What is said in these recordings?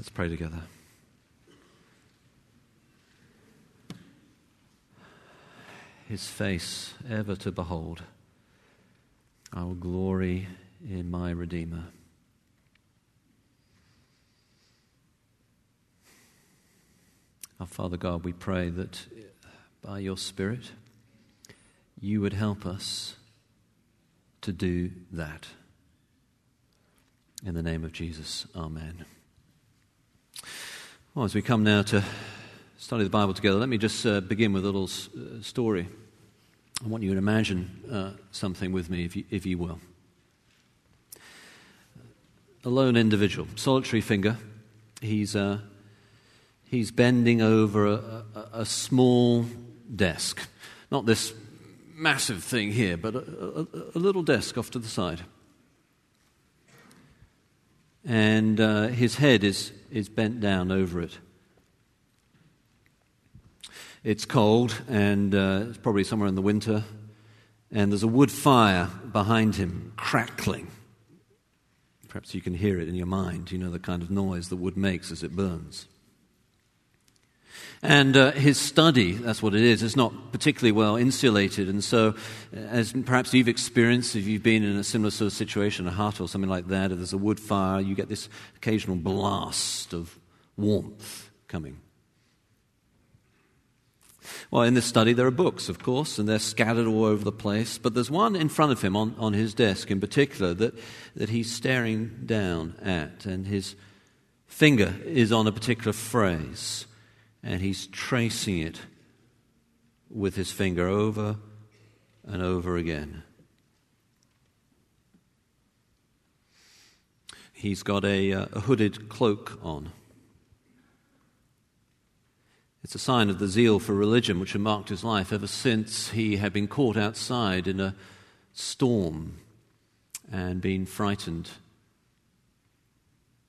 Let's pray together. His face ever to behold. I will glory in my Redeemer. Our Father God, we pray that by your Spirit you would help us to do that. In the name of Jesus, Amen. Well, as we come now to study the Bible together, let me just uh, begin with a little uh, story. I want you to imagine uh, something with me, if you, if you will. A lone individual, solitary finger. He's, uh, he's bending over a, a, a, small desk. Not this massive thing here, but a, a little desk off to the side. And uh, his head is is bent down over it. It's cold, and uh, it's probably somewhere in the winter, and there's a wood fire behind him crackling. Perhaps you can hear it in your mind. You know the kind of noise the wood makes as it burns. And uh, his study, that's what it is, is not particularly well insulated. And so, as perhaps you've experienced, if you've been in a similar sort of situation, a hut or something like that, if there's a wood fire, you get this occasional blast of warmth coming. Well, in this study, there are books, of course, and they're scattered all over the place. But there's one in front of him on, on his desk in particular that, that he's staring down at, and his finger is on a particular phrase and he's tracing it with his finger over and over again. He's got a, uh, a, hooded cloak on. It's a sign of the zeal for religion which had marked his life ever since he had been caught outside in a storm and been frightened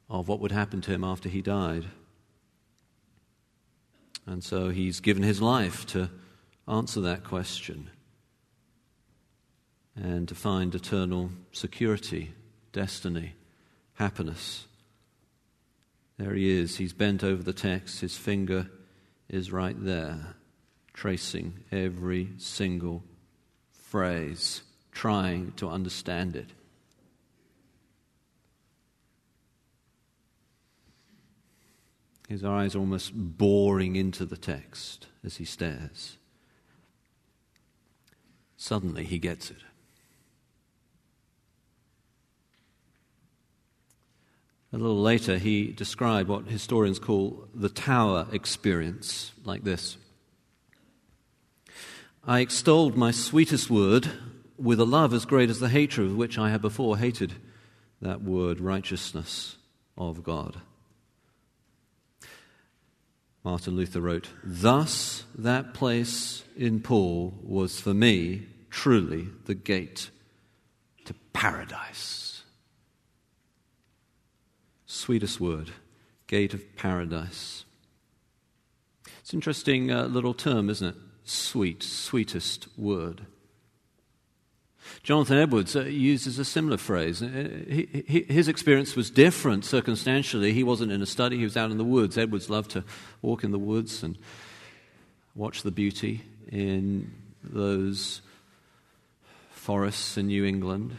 of what would happen to him after he died. And so he's given his life to answer that question and to find eternal security, destiny, happiness. There he is. He's bent over the text. His finger is right there, tracing every single phrase, trying to understand it. His eyes almost boring into the text as he stares. Suddenly he gets it. A little later, he described what historians call the tower experience, like this I extolled my sweetest word with a love as great as the hatred with which I had before hated that word, righteousness of God. Martin Luther wrote, Thus that place in Paul was for me truly the gate to paradise. Sweetest word, gate of paradise. It's an interesting uh, little term, isn't it? Sweet, sweetest word. Jonathan Edwards uh, uses a similar phrase. Uh, his experience was different circumstantially. He wasn't in a study, he was out in the woods. Edwards loved to walk in the woods and watch the beauty in those forests in New England.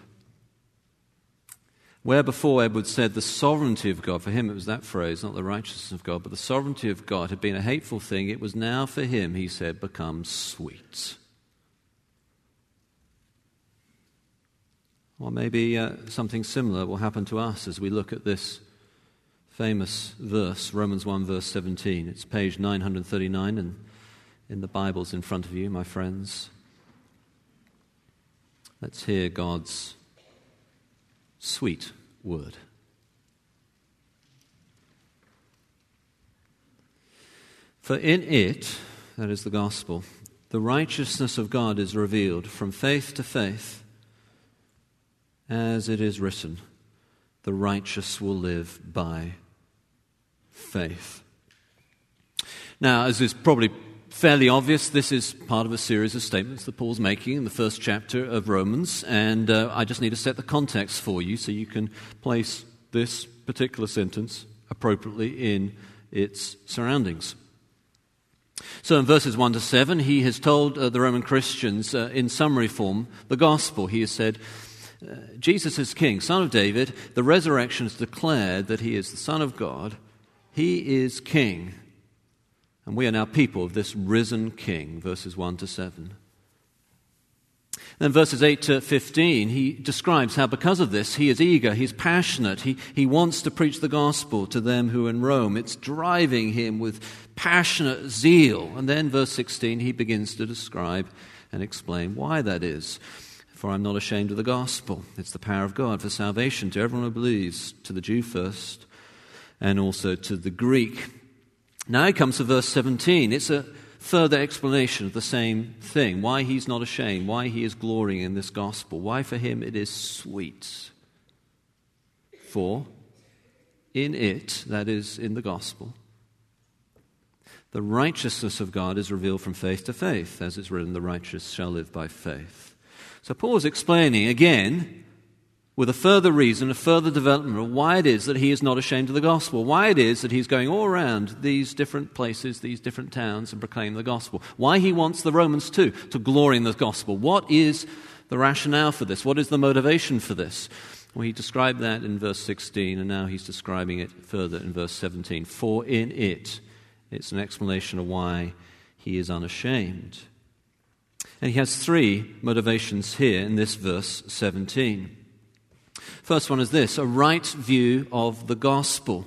Where before Edwards said the sovereignty of God, for him it was that phrase, not the righteousness of God, but the sovereignty of God had been a hateful thing, it was now for him, he said, become sweet. Or maybe uh, something similar will happen to us as we look at this famous verse, Romans 1, verse 17. It's page 939 and in the Bibles in front of you, my friends. Let's hear God's sweet word. For in it, that is the gospel, the righteousness of God is revealed from faith to faith as it is written, the righteous will live by faith. Now, as is probably fairly obvious, this is part of a series of statements that Paul's making in the first chapter of Romans, and uh, I just need to set the context for you so you can place this particular sentence appropriately in its surroundings. So in verses 1 to 7, he has told uh, the Roman Christians, uh, in summary form, the gospel. He has said, uh, Jesus is king, son of David. The resurrection has declared that he is the son of God. He is king. And we are now people of this risen king, verses 1 to 7. Then, verses 8 to 15, he describes how, because of this, he is eager, he's passionate, he, he wants to preach the gospel to them who are in Rome. It's driving him with passionate zeal. And then, verse 16, he begins to describe and explain why that is. For I'm not ashamed of the gospel. It's the power of God for salvation to everyone who believes, to the Jew first, and also to the Greek. Now he comes to verse 17. It's a further explanation of the same thing why he's not ashamed, why he is glorying in this gospel, why for him it is sweet. For in it, that is, in the gospel, the righteousness of God is revealed from faith to faith, as it's written, the righteous shall live by faith. So Paul is explaining again with a further reason, a further development of why it is that he is not ashamed of the gospel, why it is that he's going all around these different places, these different towns, and proclaiming the gospel, why he wants the Romans too to glory in the gospel. What is the rationale for this? What is the motivation for this? Well, he described that in verse 16, and now he's describing it further in verse 17. For in it, it's an explanation of why he is unashamed. And he has three motivations here in this verse 17. First one is this a right view of the gospel.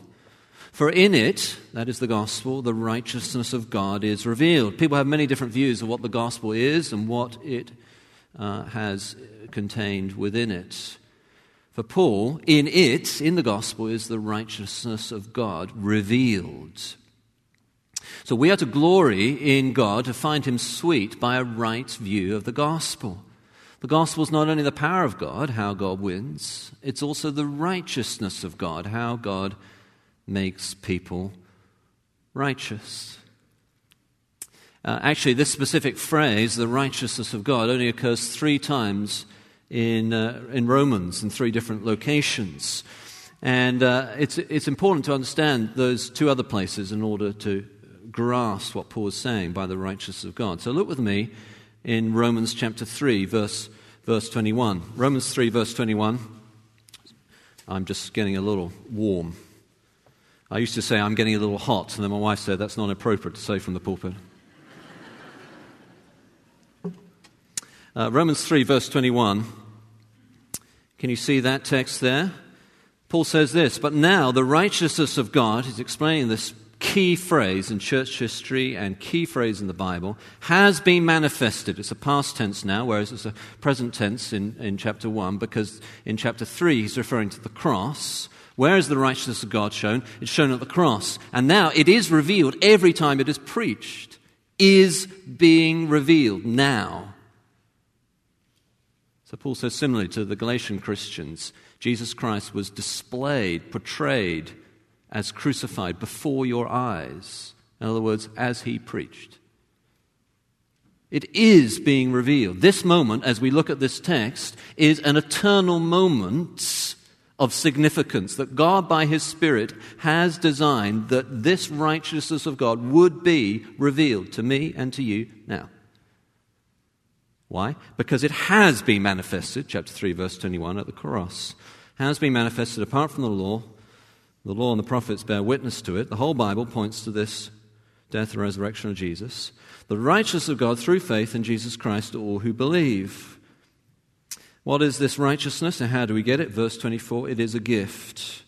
For in it, that is the gospel, the righteousness of God is revealed. People have many different views of what the gospel is and what it uh, has contained within it. For Paul, in it, in the gospel, is the righteousness of God revealed. So we are to glory in God, to find Him sweet by a right view of the gospel. The gospel is not only the power of God, how God wins, it's also the righteousness of God, how God makes people righteous. Uh, actually, this specific phrase, the righteousness of God, only occurs three times in, uh, in Romans in three different locations. And uh, it's, it's important to understand those two other places in order to grasp what Paul is saying by the righteousness of God. So look with me in Romans chapter 3, verse, verse 21. Romans 3, verse 21. I'm just getting a little warm. I used to say I'm getting a little hot, and then my wife said that's not appropriate to say from the pulpit. Uh, Romans 3, verse 21. Can you see that text there? Paul says this, but now the righteousness of God, he's explaining this key phrase in church history and key phrase in the Bible, has been manifested. It's a past tense now, whereas it's a present tense in, in chapter 1, because in chapter 3 he's referring to the cross. Where is the righteousness of God shown? It's shown at the cross. And now it is revealed every time it is preached, is being revealed now. So Paul says similarly to the Galatian Christians, Jesus Christ was displayed, portrayed, as crucified before your eyes. In other words, as he preached. It is being revealed. This moment, as we look at this text, is an eternal moment of significance that God, by His Spirit, has designed that this righteousness of God would be revealed to me and to you now. Why? Because it has been manifested, chapter 3, verse 21, at the cross. Has been manifested apart from the law, the law and the prophets bear witness to it. The whole Bible points to this death and resurrection of Jesus. The righteousness of God through faith in Jesus Christ to all who believe. What is this righteousness and how do we get it? Verse 24 it is a gift.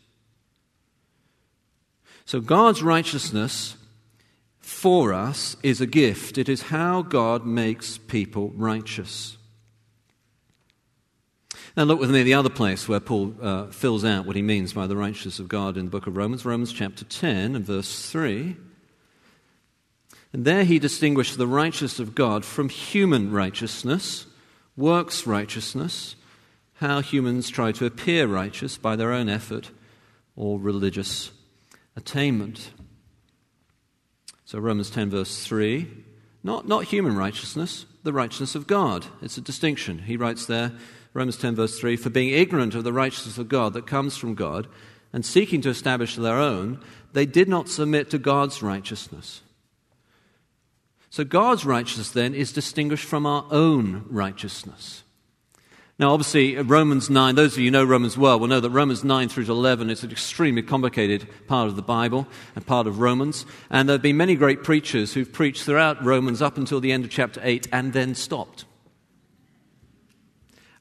So God's righteousness for us is a gift. It is how God makes people righteous. Now, look with me at the other place where Paul uh, fills out what he means by the righteousness of God in the book of Romans, Romans chapter 10 and verse 3. And there he distinguished the righteousness of God from human righteousness, works righteousness, how humans try to appear righteous by their own effort or religious attainment. So, Romans 10, verse 3, not, not human righteousness, the righteousness of God. It's a distinction. He writes there, Romans 10, verse 3 For being ignorant of the righteousness of God that comes from God, and seeking to establish their own, they did not submit to God's righteousness. So God's righteousness then is distinguished from our own righteousness. Now, obviously, Romans 9, those of you who know Romans well will know that Romans 9 through to 11 is an extremely complicated part of the Bible and part of Romans. And there have been many great preachers who've preached throughout Romans up until the end of chapter 8 and then stopped.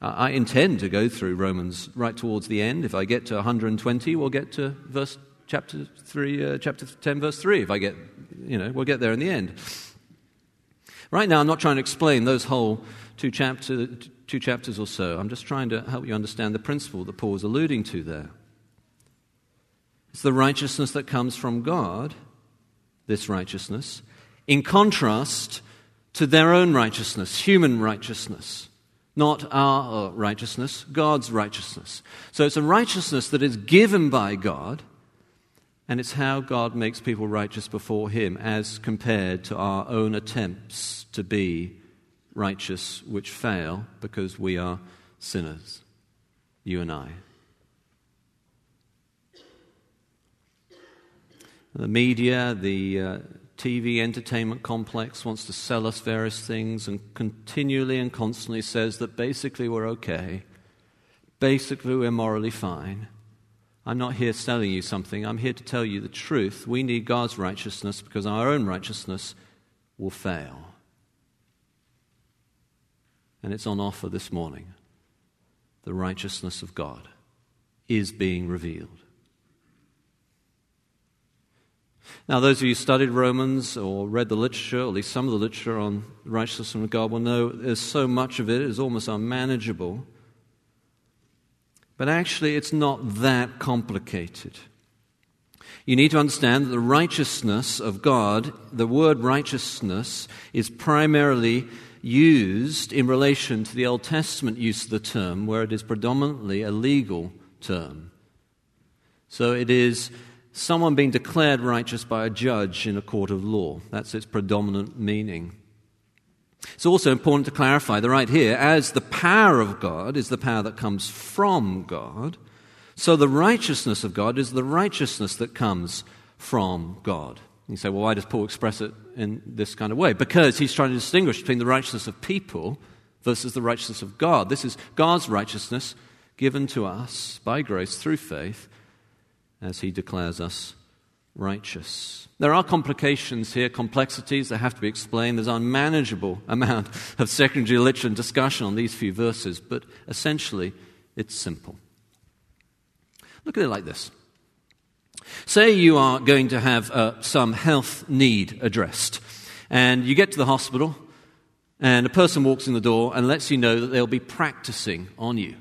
Uh, I intend to go through Romans right towards the end. If I get to 120, we'll get to verse chapter 3, uh, chapter 10, verse 3. If I get, you know, we'll get there in the end. Right now, I'm not trying to explain those whole two chapters two chapters or so, I'm just trying to help you understand the principle that Paul is alluding to there. It's the righteousness that comes from God, this righteousness, in contrast to their own righteousness, human righteousness. Not our righteousness, God's righteousness. So it's a righteousness that is given by God, and it's how God makes people righteous before Him as compared to our own attempts to be righteous which fail because we are sinners, you and I. The media, the uh, TV entertainment complex wants to sell us various things and continually and constantly says that basically we're okay. Basically, we're morally fine. I'm not here selling you something. I'm here to tell you the truth. We need God's righteousness because our own righteousness will fail and it's on offer this morning. The righteousness of God is being revealed. Now, those of you who studied Romans or read the literature, or at least some of the literature on righteousness of God, will know there's so much of it, it is almost unmanageable. But actually, it's not that complicated. You need to understand that the righteousness of God, the word righteousness, is primarily used in relation to the Old Testament use of the term, where it is predominantly a legal term. So it is someone being declared righteous by a judge in a court of law. That's its predominant meaning. It's also important to clarify that right here, as the power of God is the power that comes from God, so the righteousness of God is the righteousness that comes from God. You say, well, why does Paul express it in this kind of way? Because he's trying to distinguish between the righteousness of people versus the righteousness of God. This is God's righteousness given to us by grace through faith as he declares us righteous. There are complications here, complexities that have to be explained. There's an unmanageable amount of secondary literature and discussion on these few verses, but essentially it's simple. Look at it like this Say you are going to have uh, some health need addressed, and you get to the hospital, and a person walks in the door and lets you know that they'll be practicing on you.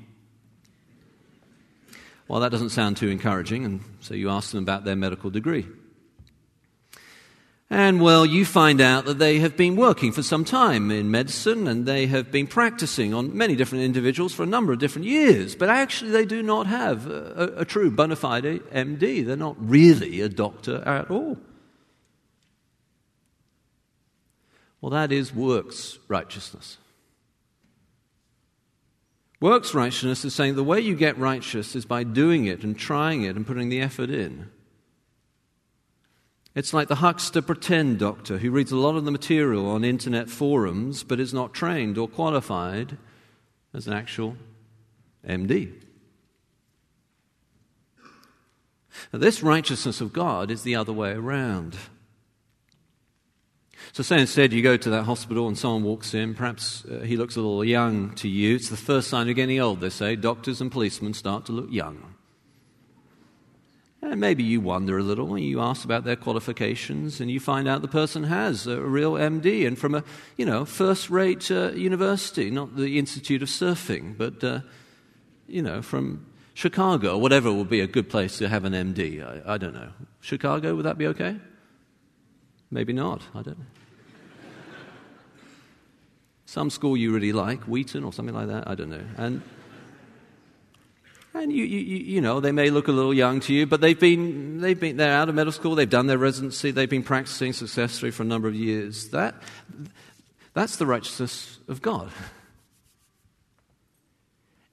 Well, that doesn't sound too encouraging, and so you ask them about their medical degree. And well, you find out that they have been working for some time in medicine and they have been practicing on many different individuals for a number of different years, but actually they do not have a, a, true bona fide MD. They're not really a doctor at all. Well, that is works righteousness. Works righteousness is saying the way you get righteous is by doing it and trying it and putting the effort in. It's like the huckster pretend doctor who reads a lot of the material on internet forums but is not trained or qualified as an actual MD. Now, this righteousness of God is the other way around. So, say instead you go to that hospital and someone walks in, perhaps uh, he looks a little young to you. It's the first sign of getting old, they say. Doctors and policemen start to look young. And maybe you wonder a little and you ask about their qualifications and you find out the person has a real MD and from a, you know, first-rate uh, university, not the Institute of Surfing, but, uh, you know, from Chicago or whatever would be a good place to have an MD. I, I don't know. Chicago, would that be okay? Maybe not. I don't know. Some school you really like, Wheaton or something like that. I don't know. And and you, you, you know, they may look a little young to you, but they've been, they've been, they're out of medical school, they've done their residency, they've been practicing successfully for a number of years. That, that's the righteousness of God.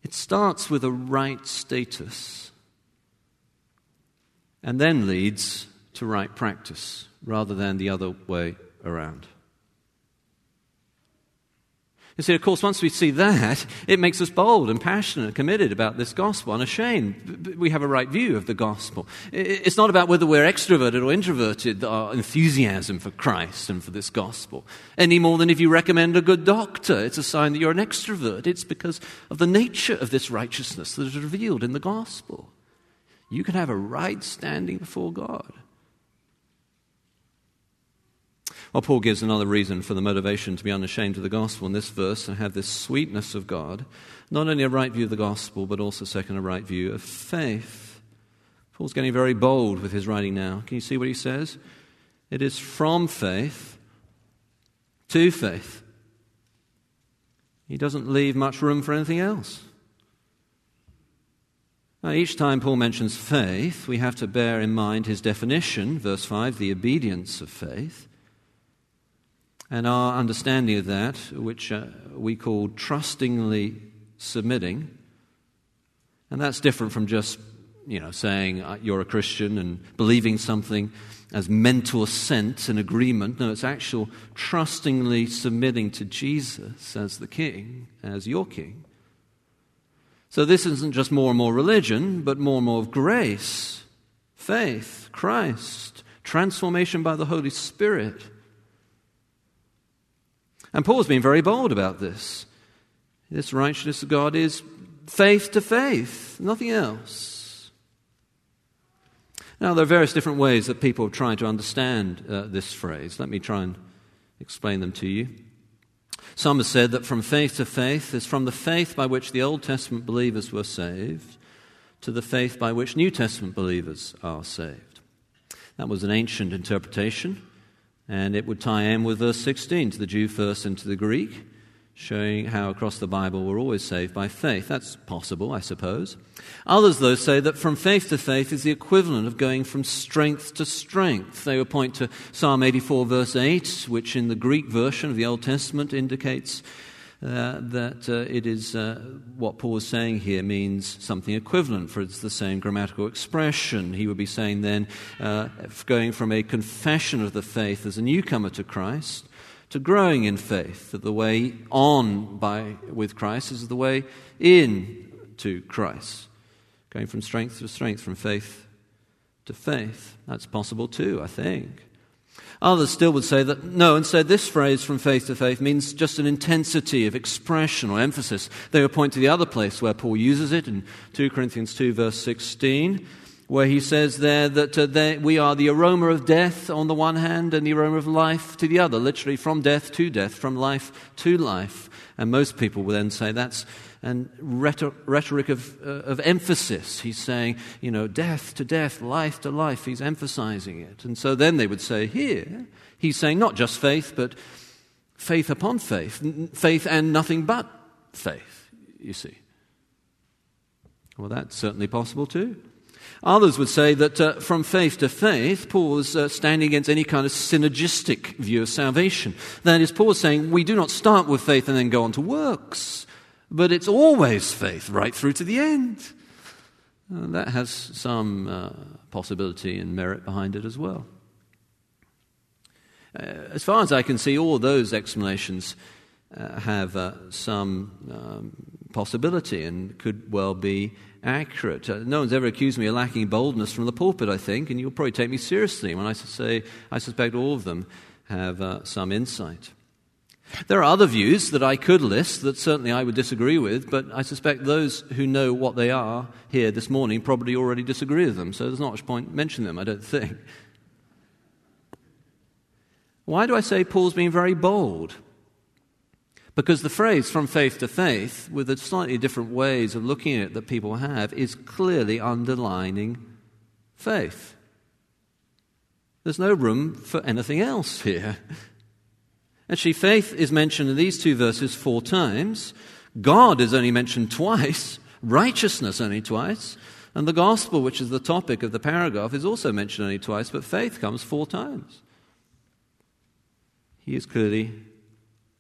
It starts with a right status. and then leads to right practice rather than the other way around. You see, of course, once we see that, it makes us bold and passionate and committed about this gospel, and unashamed. We have a right view of the gospel. It's not about whether we're extroverted or introverted, our enthusiasm for Christ and for this gospel, any more than if you recommend a good doctor. It's a sign that you're an extrovert. It's because of the nature of this righteousness that is revealed in the gospel. You can have a right standing before God. Well, Paul gives another reason for the motivation to be unashamed of the gospel in this verse and have this sweetness of God. Not only a right view of the gospel, but also, second, a right view of faith. Paul's getting very bold with his writing now. Can you see what he says? It is from faith to faith. He doesn't leave much room for anything else. Now, each time Paul mentions faith, we have to bear in mind his definition, verse 5, the obedience of faith. And our understanding of that, which uh, we call trustingly submitting, and that's different from just, you know, saying uh, you're a Christian and believing something as mental assent and agreement. No, it's actual trustingly submitting to Jesus as the King, as your King. So this isn't just more and more religion, but more and more of grace, faith, Christ, transformation by the Holy Spirit. And Paul's been very bold about this. This righteousness of God is faith to faith, nothing else. Now, there are various different ways that people tried to understand uh, this phrase. Let me try and explain them to you. Some have said that from faith to faith is from the faith by which the Old Testament believers were saved to the faith by which New Testament believers are saved. That was an ancient interpretation. And it would tie in with verse 16 to the Jew first and to the Greek, showing how across the Bible we're always saved by faith. That's possible, I suppose. Others, though, say that from faith to faith is the equivalent of going from strength to strength. They would point to Psalm 84, verse 8, which in the Greek version of the Old Testament indicates uh, that uh, it is uh, what Paul is saying here means something equivalent, for it's the same grammatical expression. He would be saying then, uh, going from a confession of the faith as a newcomer to Christ to growing in faith, that the way on by, with Christ is the way in to Christ. Going from strength to strength, from faith to faith. That's possible too, I think. Others still would say that no, and say this phrase from faith to faith means just an intensity of expression or emphasis. They would point to the other place where Paul uses it in 2 Corinthians 2, verse 16, where he says there that uh, they, we are the aroma of death on the one hand and the aroma of life to the other, literally from death to death, from life to life. And most people would then say that's and rhetoric of, uh, of emphasis. He's saying, you know, death to death, life to life. He's emphasizing it. And so then they would say, here, he's saying not just faith, but faith upon faith, faith and nothing but faith, you see. Well, that's certainly possible too. Others would say that uh, from faith to faith, Paul is uh, standing against any kind of synergistic view of salvation. That is, Paul is saying we do not start with faith and then go on to works but it's always faith right through to the end. Uh, that has some uh, possibility and merit behind it as well. Uh, as far as I can see, all those explanations uh, have uh, some um, possibility and could well be accurate. Uh, no one's ever accused me of lacking boldness from the pulpit, I think, and you'll probably take me seriously when I say I suspect all of them have some insight. There are other views that I could list that certainly I would disagree with, but I suspect those who know what they are here this morning probably already disagree with them, so there's not much point mentioning them, I don't think. Why do I say Paul's being very bold? Because the phrase from faith to faith, with the slightly different ways of looking at it that people have, is clearly underlining faith. There's no room for anything else here. Actually, faith is mentioned in these two verses four times. God is only mentioned twice, righteousness only twice, and the gospel, which is the topic of the paragraph, is also mentioned only twice, but faith comes four times. He is clearly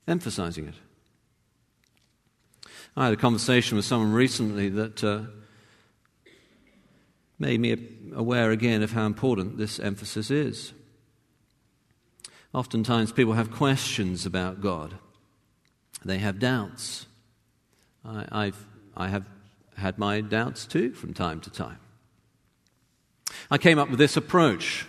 emphasizing it. I had a conversation with someone recently that uh, made me aware again of how important this emphasis is. Oftentimes, people have questions about God, they have doubts. I, I've, I have had my doubts too from time to time. I came up with this approach.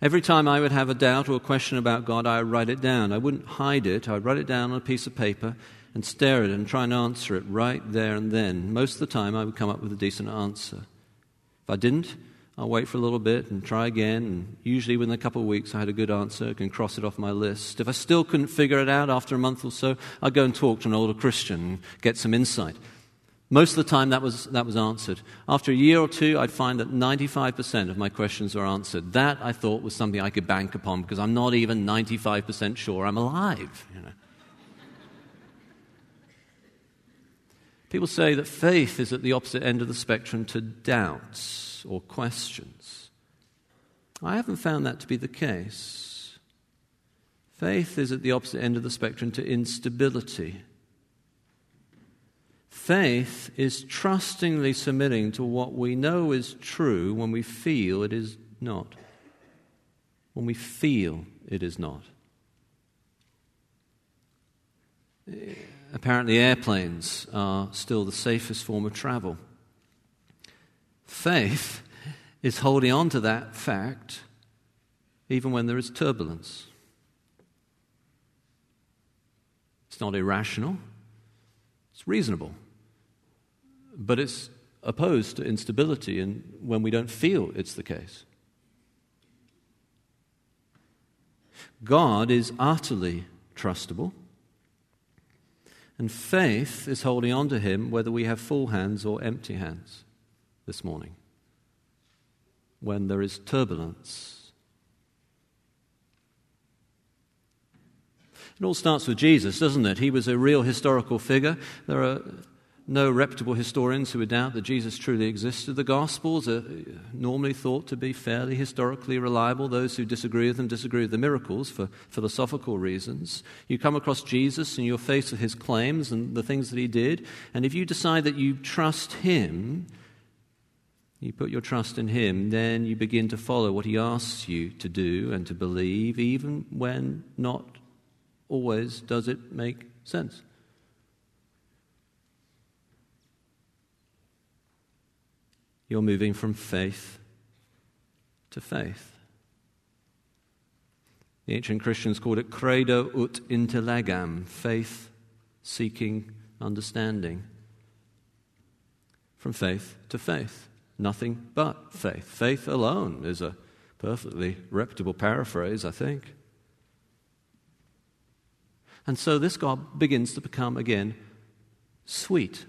Every time I would have a doubt or a question about God, I would write it down. I wouldn't hide it. I would write it down on a piece of paper and stare at it and try and answer it right there and then. Most of the time, I would come up with a decent answer. If I didn't, I'll wait for a little bit and try again. And usually, within a couple of weeks, I had a good answer. I can cross it off my list. If I still couldn't figure it out after a month or so, I'd go and talk to an older Christian and get some insight. Most of the time, that was, that was answered. After a year or two, I'd find that 95% of my questions were answered. That, I thought, was something I could bank upon because I'm not even 95% sure I'm alive. You know. People say that faith is at the opposite end of the spectrum to doubts or questions. I haven't found that to be the case. Faith is at the opposite end of the spectrum to instability. Faith is trustingly submitting to what we know is true when we feel it is not. When we feel it is not apparently airplanes are still the safest form of travel. Faith is holding on to that fact even when there is turbulence. It's not irrational, it's reasonable, but it's opposed to instability and when we don't feel it's the case. God is utterly trustable. And faith is holding on to Him whether we have full hands or empty hands this morning. When there is turbulence. It all starts with Jesus, doesn't it? He was a real historical figure. There are no reputable historians who would doubt that Jesus truly existed. The Gospels are uh, normally thought to be fairly historically reliable. Those who disagree with them disagree with the miracles for philosophical reasons. You come across Jesus and you're faced with his claims and the things that he did, and if you decide that you trust him, you put your trust in him, then you begin to follow what he asks you to do and to believe, even when not always does it make sense. You're moving from faith to faith. The ancient Christians called it credo ut intellegam, faith seeking understanding. From faith to faith, nothing but faith. Faith alone is a perfectly reputable paraphrase, I think. And so this God begins to become again sweet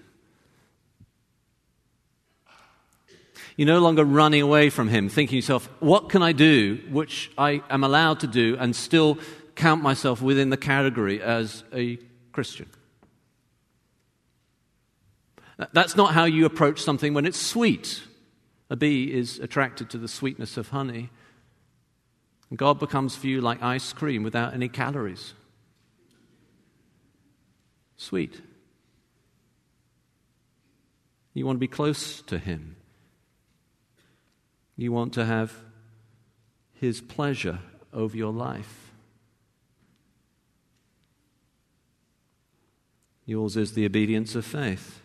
You're no longer running away from Him, thinking yourself, what can I do which I am allowed to do and still count myself within the category as a Christian? That's not how you approach something when it's sweet. A bee is attracted to the sweetness of honey. God becomes for you like ice cream without any calories. Sweet. You want to be close to Him. You want to have His pleasure over your life. Yours is the obedience of faith.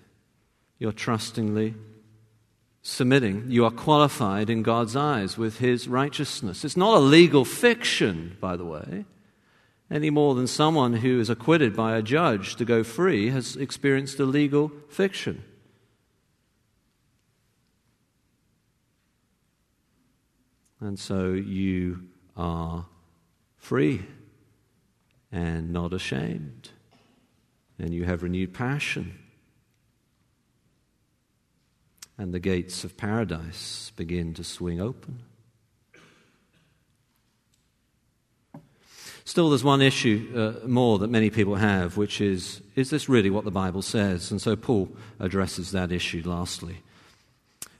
You're trustingly submitting. You are qualified in God's eyes with His righteousness. It's not a legal fiction, by the way, any more than someone who is acquitted by a judge to go free has experienced a legal fiction. And so you are free and not ashamed. And you have renewed passion. And the gates of paradise begin to swing open. Still, there's one issue uh, more that many people have, which is is this really what the Bible says? And so Paul addresses that issue lastly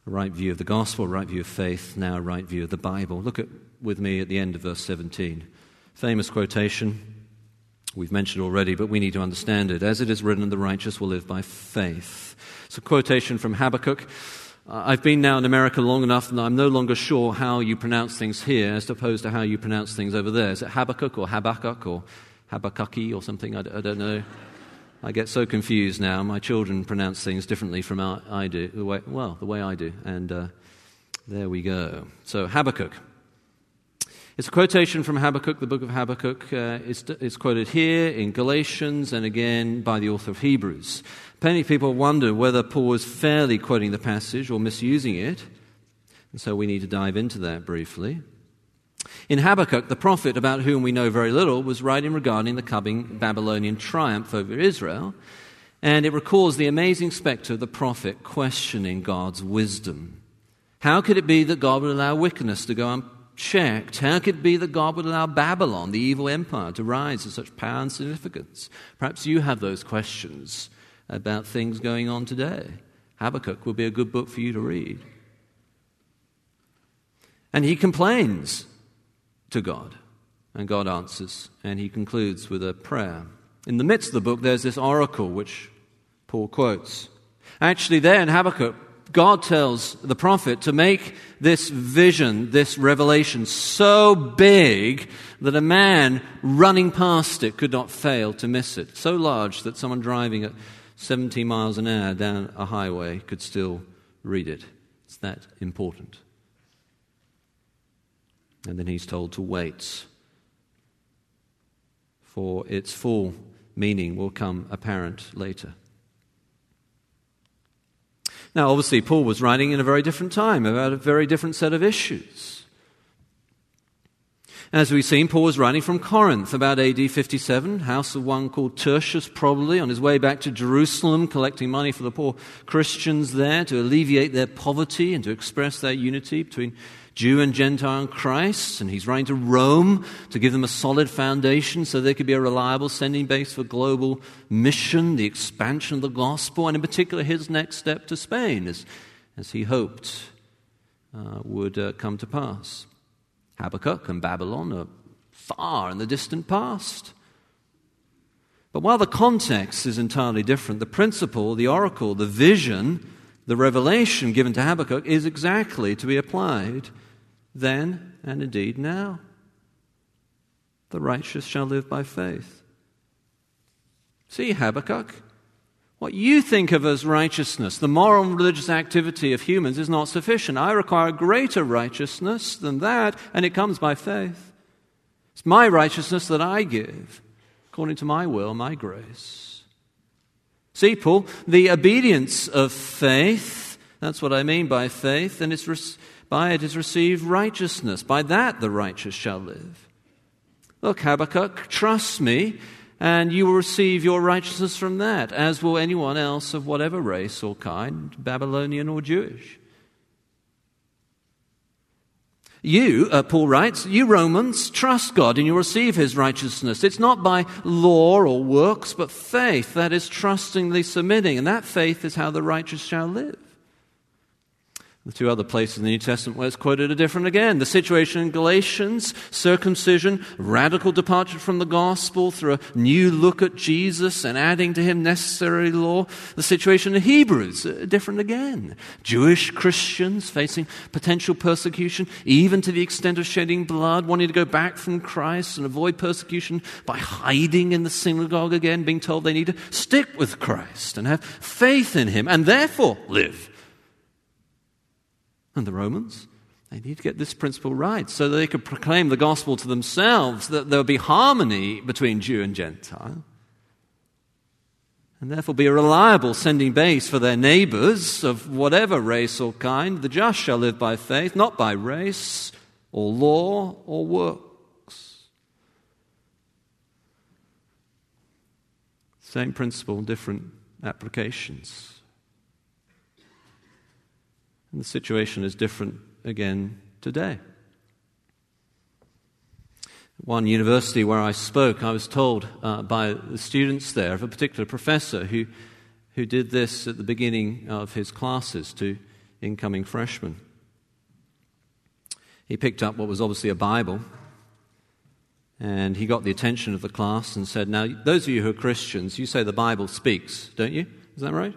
right view of the gospel, right view of faith, now right view of the Bible. Look at, with me at the end of verse 17. Famous quotation. We've mentioned already, but we need to understand it. As it is written, the righteous will live by faith. It's a quotation from Habakkuk. I've been now in America long enough that I'm no longer sure how you pronounce things here as opposed to how you pronounce things over there. Is it Habakkuk or Habakkuk or Habakkuk or something? I don't know. I get so confused now. My children pronounce things differently from how I do. The way, well, the way I do. And uh, there we go. So, Habakkuk. It's a quotation from Habakkuk, the book of Habakkuk. Uh, it's, it's, quoted here in Galatians and again by the author of Hebrews. Many people wonder whether Paul was fairly quoting the passage or misusing it. And so we need to dive into that briefly. In Habakkuk, the prophet about whom we know very little was writing regarding the coming Babylonian triumph over Israel, and it recalls the amazing specter of the prophet questioning God's wisdom. How could it be that God would allow wickedness to go unchecked? How could it be that God would allow Babylon, the evil empire, to rise to such power and significance? Perhaps you have those questions about things going on today. Habakkuk would be a good book for you to read. And he complains to God. And God answers, and he concludes with a prayer. In the midst of the book, there's this oracle which Paul quotes. Actually, there in Habakkuk, God tells the prophet to make this vision, this revelation, so big that a man running past it could not fail to miss it. So large that someone driving at 70 miles an hour down a highway could still read it. It's that important. And then he's told to wait, for its full meaning will come apparent later. Now, obviously, Paul was writing in a very different time about a very different set of issues. As we've seen, Paul was writing from Corinth about AD 57, house of one called Tertius, probably, on his way back to Jerusalem, collecting money for the poor Christians there to alleviate their poverty and to express their unity between Jew and Gentile in Christ, and he's writing to Rome to give them a solid foundation so they could be a reliable sending base for global mission, the expansion of the gospel, and in particular his next step to Spain, as, as he hoped uh, would uh, come to pass. Habakkuk and Babylon are far in the distant past. But while the context is entirely different, the principle, the oracle, the vision, the revelation given to Habakkuk is exactly to be applied then and indeed now. The righteous shall live by faith. See, Habakkuk, what you think of as righteousness, the moral and religious activity of humans, is not sufficient. I require greater righteousness than that, and it comes by faith. It's my righteousness that I give, according to my will, my grace. See, Paul, the obedience of faith, that's what I mean by faith, and it's by it is received righteousness. By that the righteous shall live. Look, Habakkuk, trust me, and you will receive your righteousness from that, as will anyone else of whatever race or kind, Babylonian or Jewish. You, uh, Paul writes, you Romans, trust God and you'll receive his righteousness. It's not by law or works, but faith, that is trustingly submitting. And that faith is how the righteous shall live. The two other places in the New Testament where it's quoted are different again. The situation in Galatians, circumcision, radical departure from the gospel through a new look at Jesus and adding to him necessary law. The situation in Hebrews, uh, different again. Jewish Christians facing potential persecution, even to the extent of shedding blood, wanting to go back from Christ and avoid persecution by hiding in the synagogue again, being told they need to stick with Christ and have faith in him and therefore live and the Romans. They need to get this principle right so that they could proclaim the gospel to themselves, that there would be harmony between Jew and Gentile, and therefore be a reliable sending base for their neighbors of whatever race or kind. The just shall live by faith, not by race or law or works. Same principle, different applications. And the situation is different again today. One university where I spoke, I was told uh, by the students there of a particular professor who, who did this at the beginning of his classes to incoming freshmen. He picked up what was obviously a Bible and he got the attention of the class and said, Now, those of you who are Christians, you say the Bible speaks, don't you? Is that right?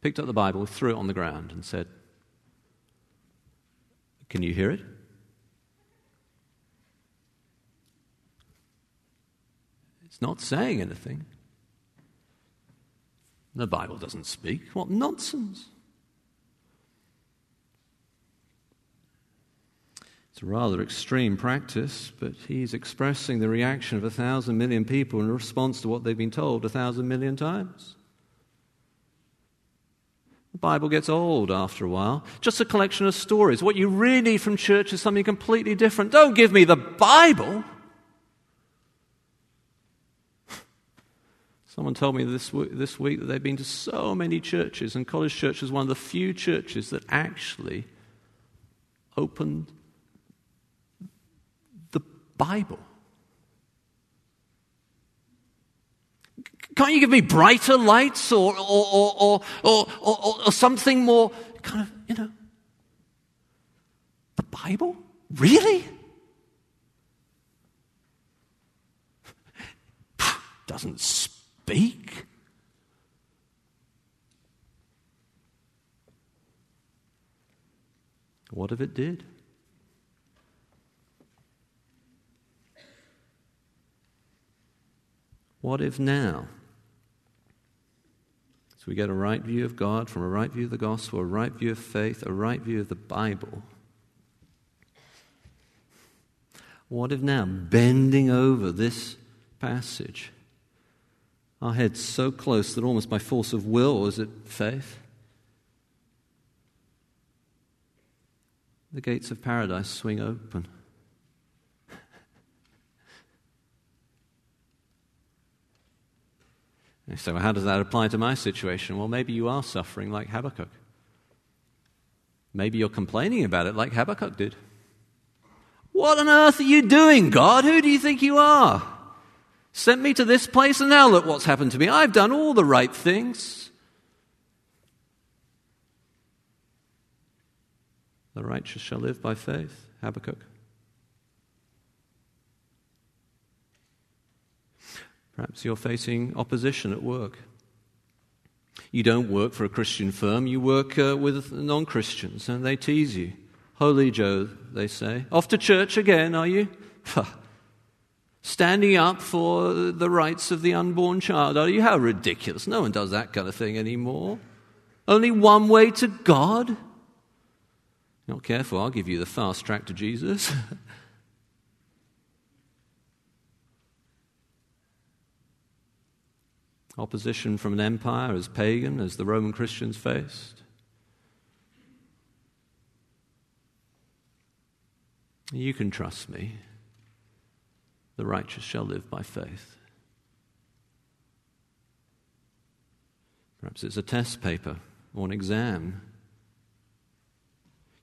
Picked up the Bible, threw it on the ground, and said, Can you hear it? It's not saying anything. The Bible doesn't speak. What nonsense! It's a rather extreme practice, but he's expressing the reaction of a thousand million people in response to what they've been told a thousand million times. The Bible gets old after a while. Just a collection of stories. What you really need from church is something completely different. Don't give me the Bible. Someone told me this, this week that they've been to so many churches, and College Church is one of the few churches that actually opened the Bible. Can't you give me brighter lights or, or, or, or, or, something more kind of, you know? The Bible? Really? Doesn't speak. What if it did? What if now? We get a right view of God from a right view of the gospel, a right view of faith, a right view of the Bible. What if now, bending over this passage, our heads so close that almost by force of will, is it faith? The gates of paradise swing open. So, how does that apply to my situation? Well, maybe you are suffering like Habakkuk. Maybe you're complaining about it like Habakkuk did. What on earth are you doing, God? Who do you think you are? Sent me to this place, and now look what's happened to me. I've done all the right things. The righteous shall live by faith, Habakkuk. Perhaps you're facing opposition at work. You don't work for a Christian firm, you work uh, with non Christians, and they tease you. Holy Joe, they say. Off to church again, are you? Standing up for the rights of the unborn child, are you? How ridiculous. No one does that kind of thing anymore. Only one way to God. Not careful, I'll give you the fast track to Jesus. opposition from an empire as pagan as the Roman Christians faced. You can trust me. The righteous shall live by faith. Perhaps it's a test paper or an exam.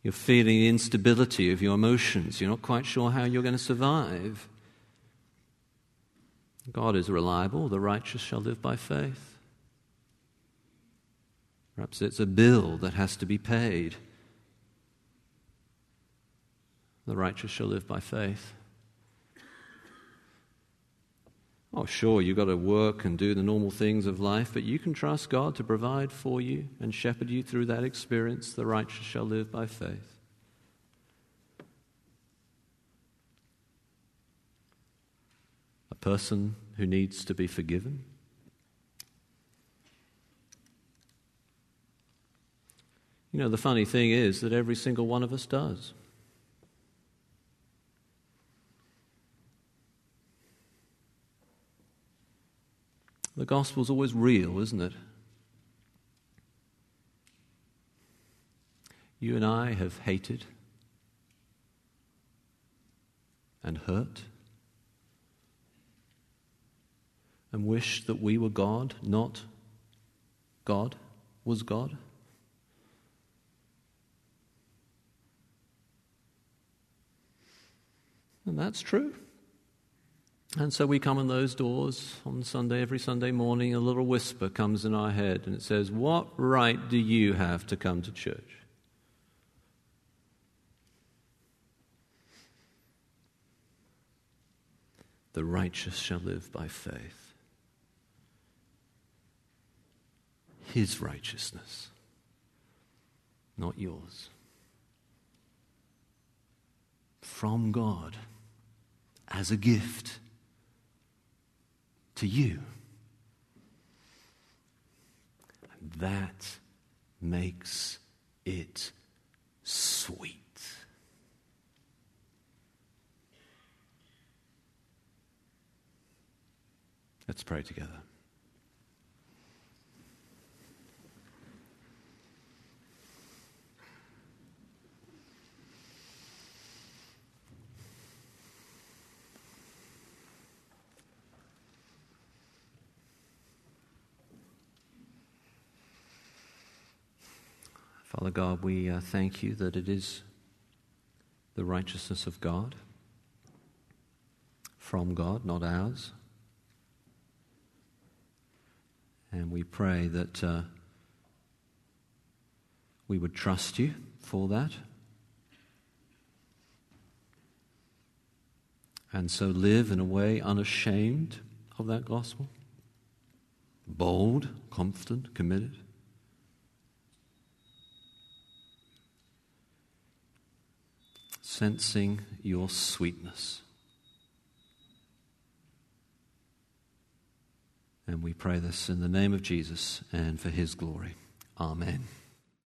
You're feeling the instability of your emotions. You're not quite sure how you're going to survive. God is reliable. The righteous shall live by faith. Perhaps it's a bill that has to be paid. The righteous shall live by faith. Oh, sure, you've got to work and do the normal things of life, but you can trust God to provide for you and shepherd you through that experience. The righteous shall live by faith. Person who needs to be forgiven? You know, the funny thing is that every single one of us does. The gospel's always real, isn't it? You and I have hated and hurt and wish that we were God, not God was God? And that's true. And so we come in those doors on Sunday, every Sunday morning, a little whisper comes in our head and it says, What right do you have to come to church? The righteous shall live by faith. His righteousness, not yours. from God as a gift to you. And that makes it sweet. Let's pray together. Father God, we uh, thank you that it is the righteousness of God, from God, not ours. And we pray that uh, we would trust you for that. And so live in a way unashamed of that gospel, bold, confident, committed. Sensing your sweetness. And we pray this in the name of Jesus and for his glory. Amen.